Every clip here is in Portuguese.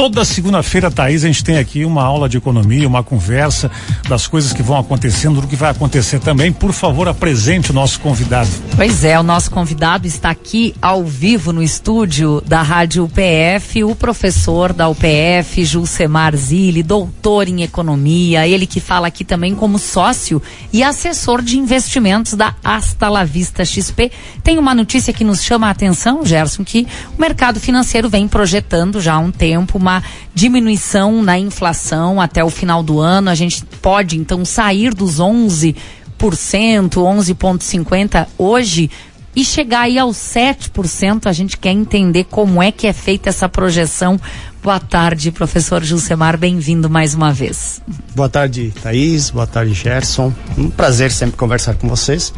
Toda segunda-feira, Thaís, a gente tem aqui uma aula de economia, uma conversa das coisas que vão acontecendo, do que vai acontecer também. Por favor, apresente o nosso convidado. Pois é, o nosso convidado está aqui ao vivo no estúdio da Rádio UPF, o professor da UPF, Julcemar Zilli, doutor em economia, ele que fala aqui também como sócio e assessor de investimentos da Asta La Vista XP. Tem uma notícia que nos chama a atenção, Gerson, que o mercado financeiro vem projetando já há um tempo uma uma diminuição na inflação até o final do ano. A gente pode então sair dos 11%, 11,50% hoje e chegar aí aos 7%. A gente quer entender como é que é feita essa projeção. Boa tarde, professor Gilcemar, bem-vindo mais uma vez. Boa tarde, Thaís, boa tarde, Gerson. Um prazer sempre conversar com vocês.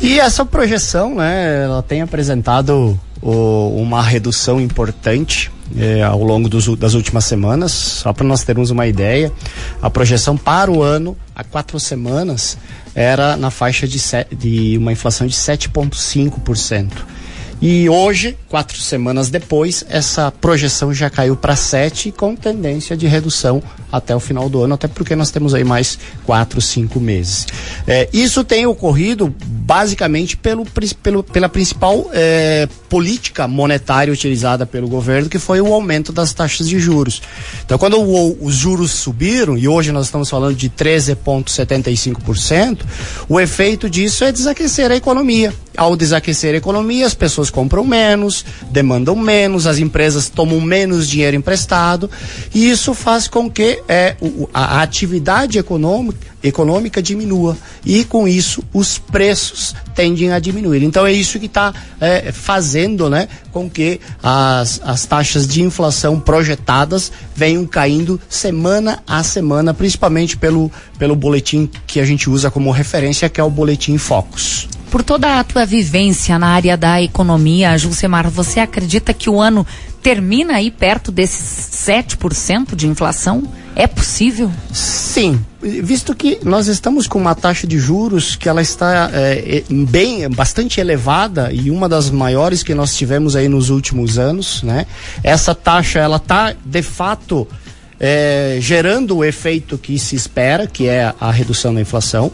E essa projeção, né, ela tem apresentado o, uma redução importante é, ao longo dos, das últimas semanas. Só para nós termos uma ideia, a projeção para o ano, há quatro semanas, era na faixa de, de uma inflação de 7,5%. E hoje, quatro semanas depois, essa projeção já caiu para 7, com tendência de redução até o final do ano, até porque nós temos aí mais quatro, cinco meses. É, isso tem ocorrido basicamente pelo, pelo, pela principal é, política monetária utilizada pelo governo, que foi o aumento das taxas de juros. Então, quando o, os juros subiram, e hoje nós estamos falando de 13,75%, o efeito disso é desaquecer a economia. Ao desaquecer a economia, as pessoas compram menos, demandam menos, as empresas tomam menos dinheiro emprestado, e isso faz com que é, a atividade econômica econômica diminua e com isso os preços tendem a diminuir. Então é isso que está é, fazendo né, com que as, as taxas de inflação projetadas venham caindo semana a semana, principalmente pelo, pelo boletim que a gente usa como referência, que é o boletim Focus. Por toda a tua vivência na área da economia, Julcemar, você acredita que o ano termina aí perto desses 7% de inflação? É possível? Sim, visto que nós estamos com uma taxa de juros que ela está é, bem, bastante elevada e uma das maiores que nós tivemos aí nos últimos anos, né? Essa taxa ela está de fato é, gerando o efeito que se espera, que é a redução da inflação.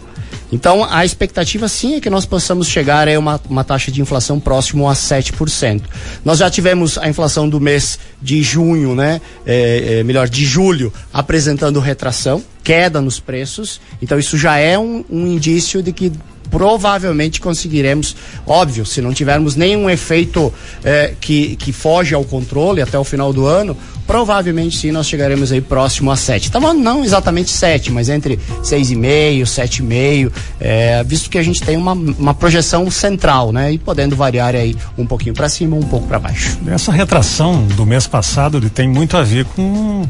Então, a expectativa sim é que nós possamos chegar a uma, uma taxa de inflação próximo a 7%. Nós já tivemos a inflação do mês de junho, né? É, é, melhor, de julho, apresentando retração, queda nos preços. Então, isso já é um, um indício de que provavelmente conseguiremos, óbvio, se não tivermos nenhum efeito é, que, que foge ao controle até o final do ano, provavelmente sim nós chegaremos aí próximo a 7. Tá não exatamente 7, mas entre 6,5, 7,5, é, visto que a gente tem uma, uma projeção central, né? E podendo variar aí um pouquinho para cima, um pouco para baixo. Essa retração do mês passado ele tem muito a ver com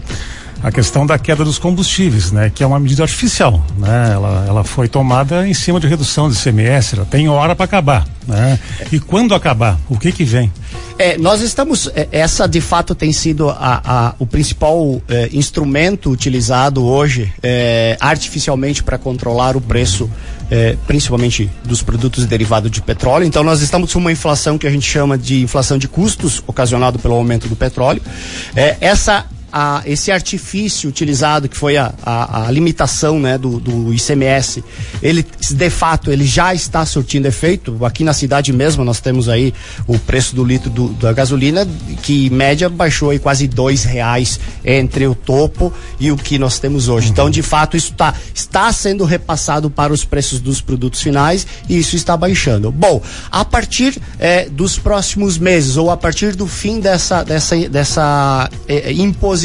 a questão da queda dos combustíveis, né? Que é uma medida artificial, né? Ela, ela foi tomada em cima de redução de CMS, ela tem hora para acabar, né? E quando acabar, o que que vem? É, nós estamos, é, essa de fato tem sido a, a o principal é, instrumento utilizado hoje é, artificialmente para controlar o preço, principalmente dos produtos derivados de petróleo. Então nós estamos com uma inflação que a gente chama de inflação de custos, ocasionado pelo aumento do petróleo. Essa a, esse artifício utilizado, que foi a, a, a limitação né, do, do, ICMS, ele de fato ele já está surtindo efeito. Aqui na cidade mesmo nós temos aí o preço do litro do, da gasolina, que em média baixou aí quase dois reais entre o topo e o que nós temos hoje. Então, de fato, isso tá, está sendo repassado para os preços dos produtos finais e isso está baixando. Bom, a partir é, dos próximos meses ou a partir do fim dessa, dessa, dessa é, imposição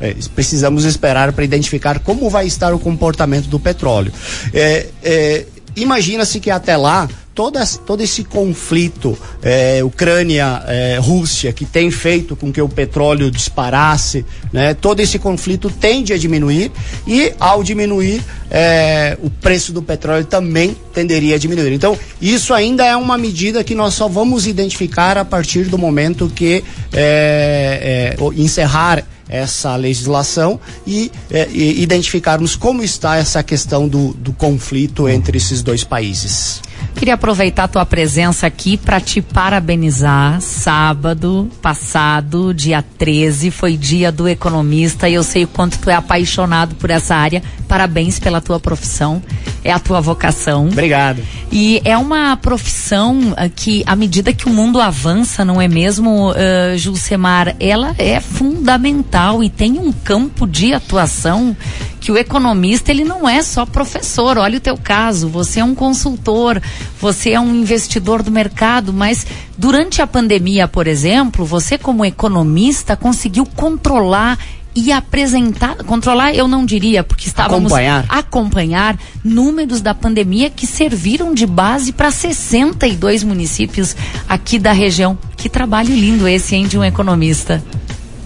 É, precisamos esperar para identificar como vai estar o comportamento do petróleo. É, é, Imagina-se que até lá toda, todo esse conflito é, Ucrânia-Rússia é, que tem feito com que o petróleo disparasse, né, todo esse conflito tende a diminuir e ao diminuir é, o preço do petróleo também tenderia a diminuir. Então isso ainda é uma medida que nós só vamos identificar a partir do momento que é, é, encerrar essa legislação e, é, identificarmos como está essa questão do, do conflito entre esses dois países. Queria aproveitar a tua presença aqui para te parabenizar. Sábado passado, dia 13, foi dia do economista e eu sei o quanto tu é apaixonado por essa área. Parabéns pela tua profissão. É a tua vocação. Obrigado. E é uma profissão uh, que, à medida que o mundo avança, não é mesmo, uh? Ela é fundamental e tem um campo de atuação que o economista ele não é só professor. Olha o teu caso, você é um consultor, você é um investidor do mercado, mas durante a pandemia, por exemplo, você como economista conseguiu controlar e apresentar, controlar eu não diria, porque estávamos acompanhar, acompanhar números da pandemia que serviram de base para 62 municípios aqui da região. Que trabalho lindo esse, hein, de um economista.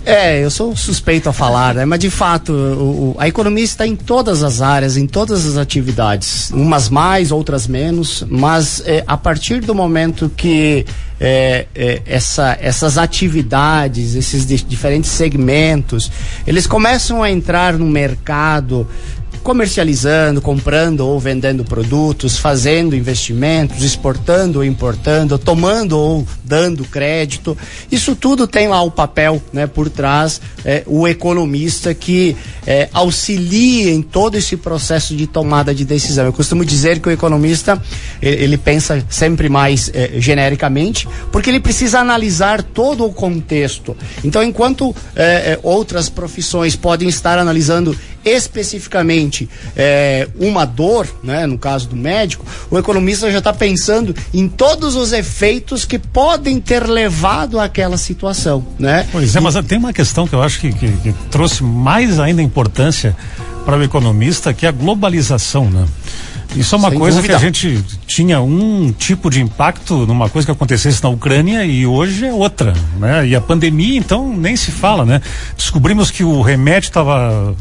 É, eu sou suspeito a falar, né? Mas de fato, o, o, a economia está em todas as áreas, em todas as atividades, umas mais, outras menos, mas é, a partir do momento que é, é, essa, essas atividades, esses diferentes segmentos, eles começam a entrar no mercado comercializando, comprando ou vendendo produtos, fazendo investimentos, exportando ou importando, tomando ou dando crédito. Isso tudo tem lá o papel né, por trás, é, o economista que é, auxilia em todo esse processo de tomada de decisão. Eu costumo dizer que o economista ele, pensa sempre mais é, genericamente, porque ele precisa analisar todo o contexto. Então, enquanto é, é, outras profissões podem estar analisando especificamente é, uma dor, né, no caso do médico, o economista já está pensando em todos os efeitos que podem ter levado àquela situação, né? Pois é, e... mas tem uma questão que eu acho que, que, que trouxe mais ainda importância para o economista, que é a globalização, né? Isso é uma Sem coisa dúvida. que a gente tinha um tipo de impacto numa coisa que acontecesse na Ucrânia e hoje é outra, né? E a pandemia, então, nem se fala, né? Descobrimos que o remédio estava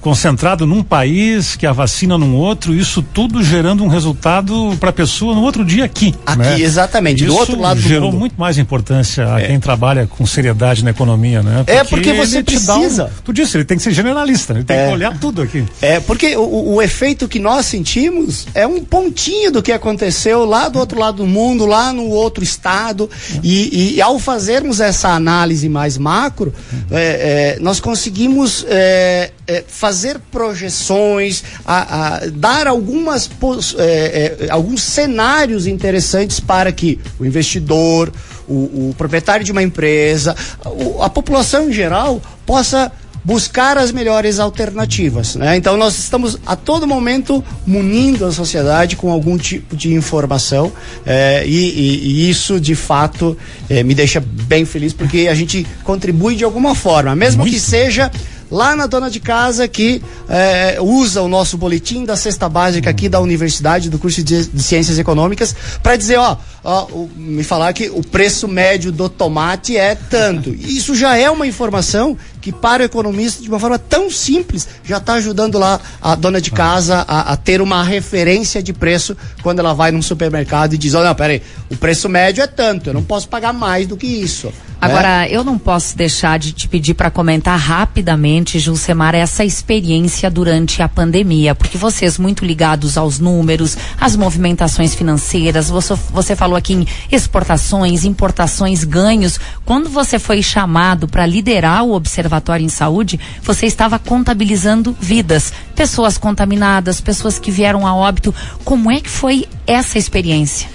concentrado num país, que a vacina num outro, isso tudo gerando um resultado para a pessoa no outro dia aqui. Aqui, né? exatamente, isso do outro lado do gerou mundo. muito mais importância a é. quem trabalha com seriedade na economia, né? Porque é porque você precisa. Um, tu disse, ele tem que ser generalista, ele tem é. que olhar tudo aqui. É, porque o, o efeito que nós sentimos é um pontinho do que aconteceu lá do outro lado do mundo, lá no outro estado, e, e ao fazermos essa análise mais macro, é, é nós conseguimos é, fazer fazer projeções, a, a dar algumas, é, é, alguns cenários interessantes para que o investidor, o, o proprietário de uma empresa, o, a população em geral possa buscar as melhores alternativas. Né? Então nós estamos a todo momento munindo a sociedade com algum tipo de informação é, e, e, e, isso de fato é, me deixa bem feliz porque a gente contribui de alguma forma, mesmo Muito. que seja lá na dona de casa que é, usa o nosso boletim da cesta básica aqui da universidade, do curso de, de Ciências Econômicas, para dizer, ó, ó, me falar que o preço médio do tomate é tanto. Isso já é uma informação que para o economista, de uma forma tão simples, já está ajudando lá a dona de casa a, a, ter uma referência de preço quando ela vai num supermercado e diz, olha, peraí, o preço médio é tanto, eu não posso pagar mais do que isso. Agora, é. eu não posso deixar de te pedir para comentar rapidamente, Julcemar, essa experiência durante a pandemia, porque vocês muito ligados aos números, às movimentações financeiras, você, você falou aqui em exportações, importações, ganhos. Quando você foi chamado para liderar o Observatório em Saúde, você estava contabilizando vidas, pessoas contaminadas, pessoas que vieram a óbito. Como é que foi essa experiência?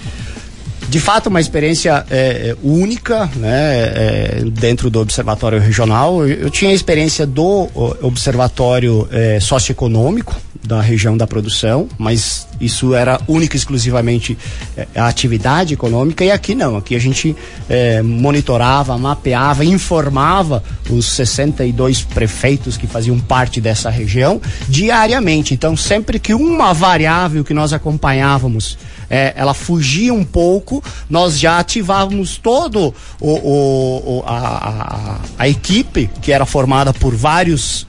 de fato uma experiência é, única né, é, dentro do observatório regional. Eu, eu, tinha a experiência do observatório é, socioeconômico da região da produção, mas isso era única exclusivamente é, a atividade econômica e aqui não. Aqui a gente é, monitorava, mapeava, informava os 62 prefeitos que faziam parte dessa região diariamente. Então sempre que uma variável que nós acompanhávamos é, ela fugia um pouco, nós já ativávamos todo o, o, a, a, a, equipe que era formada por vários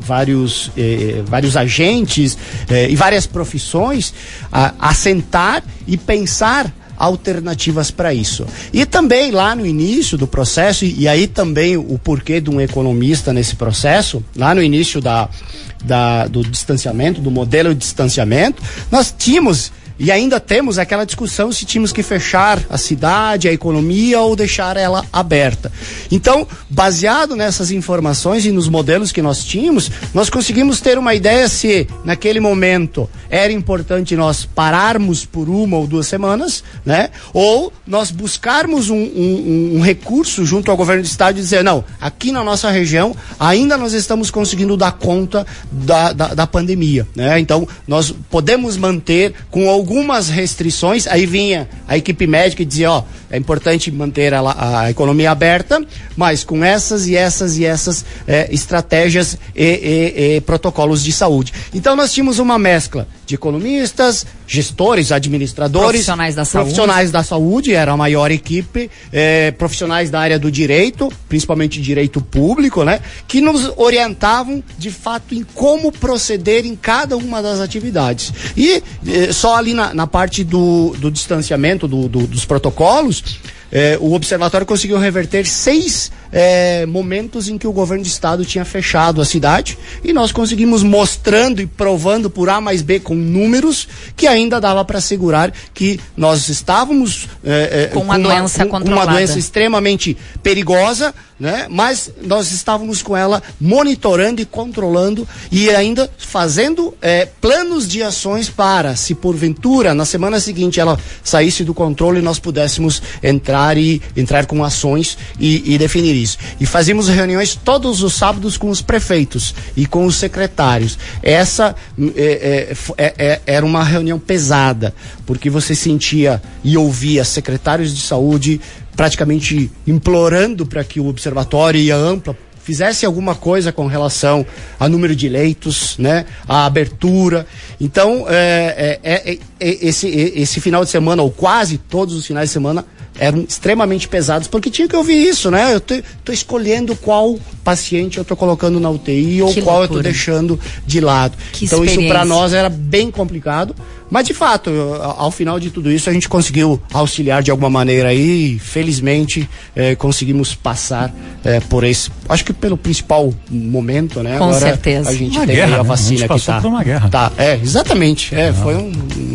vários é, vários agentes é, e várias profissões a, a sentar e pensar alternativas para isso. E também lá no início do processo, e, e, aí também o porquê de um economista nesse processo, lá no início da, da, do distanciamento, do modelo de distanciamento, nós tínhamos e ainda temos aquela discussão se tínhamos que fechar a cidade, a economia ou deixar ela aberta. Então, baseado nessas informações e nos modelos que nós tínhamos, nós conseguimos ter uma ideia se naquele momento era importante nós pararmos por uma ou duas semanas, né? Ou nós buscarmos um, um, um recurso junto ao governo do estado e dizer, não, aqui na nossa região ainda nós estamos conseguindo dar conta da, da, da pandemia, né? Então, nós podemos manter com algum algumas restrições, aí vinha a equipe médica e dizia, ó, é importante manter a, a economia aberta, mas com essas e essas e essas é, estratégias e, e, e protocolos de saúde. Então nós tínhamos uma mescla de economistas, gestores, administradores, profissionais da saúde, profissionais da saúde era a maior equipe, eh, profissionais da área do direito, principalmente direito público, né, que nos orientavam de fato em como proceder em cada uma das atividades. E eh, só ali na, na parte do, do distanciamento do, do, dos protocolos, eh, o observatório conseguiu reverter seis é, momentos em que o governo de estado tinha fechado a cidade e nós conseguimos mostrando e provando por A mais B com números que ainda dava para assegurar que nós estávamos é, com uma com doença uma, controlada. uma doença extremamente perigosa, né? Mas nós estávamos com ela monitorando e controlando e ainda fazendo é, planos de ações para, se porventura na semana seguinte ela saísse do controle, nós pudéssemos entrar e entrar com ações e, e definir isso. E fazíamos reuniões todos os sábados com os prefeitos e com os secretários. Essa é, é, é, é, era uma reunião pesada, porque você sentia e ouvia secretários de saúde praticamente implorando para que o observatório e a ampla fizesse alguma coisa com relação a número de leitos, né, a abertura. Então, é, é, é, é esse, esse final de semana, ou quase todos os finais de semana, eram extremamente pesados, porque tinha que ouvir isso, né? Eu estou escolhendo qual paciente eu estou colocando na UTI ou que qual loucura. eu estou deixando de lado. Que então isso para nós era bem complicado, mas de fato, ao final de tudo isso, a gente conseguiu auxiliar de alguma maneira aí, felizmente eh, conseguimos passar eh, por esse, acho que pelo principal momento, né? Com Agora, certeza. A gente uma tem guerra, a vacina né? a que tá. Por uma guerra. Tá, é, exatamente. É, foi um,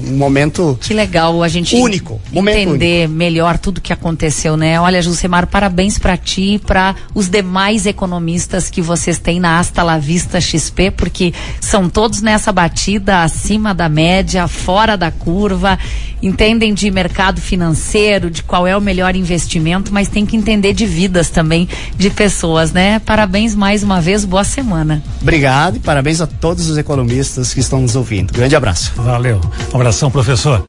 um, momento Que legal a gente único, entender único. melhor tudo que aconteceu, né? Olha, Jusemar, parabéns para ti e para os demais economistas que vocês têm na Asta La Vista XP, porque são todos nessa batida acima da média, fora da curva, entendem de mercado financeiro, de qual é o melhor investimento, mas tem que entender de vidas também de pessoas, né? Parabéns mais uma vez, boa semana. Obrigado e parabéns a todos os economistas que estão nos ouvindo. Grande abraço. Valeu. Um abração, professor.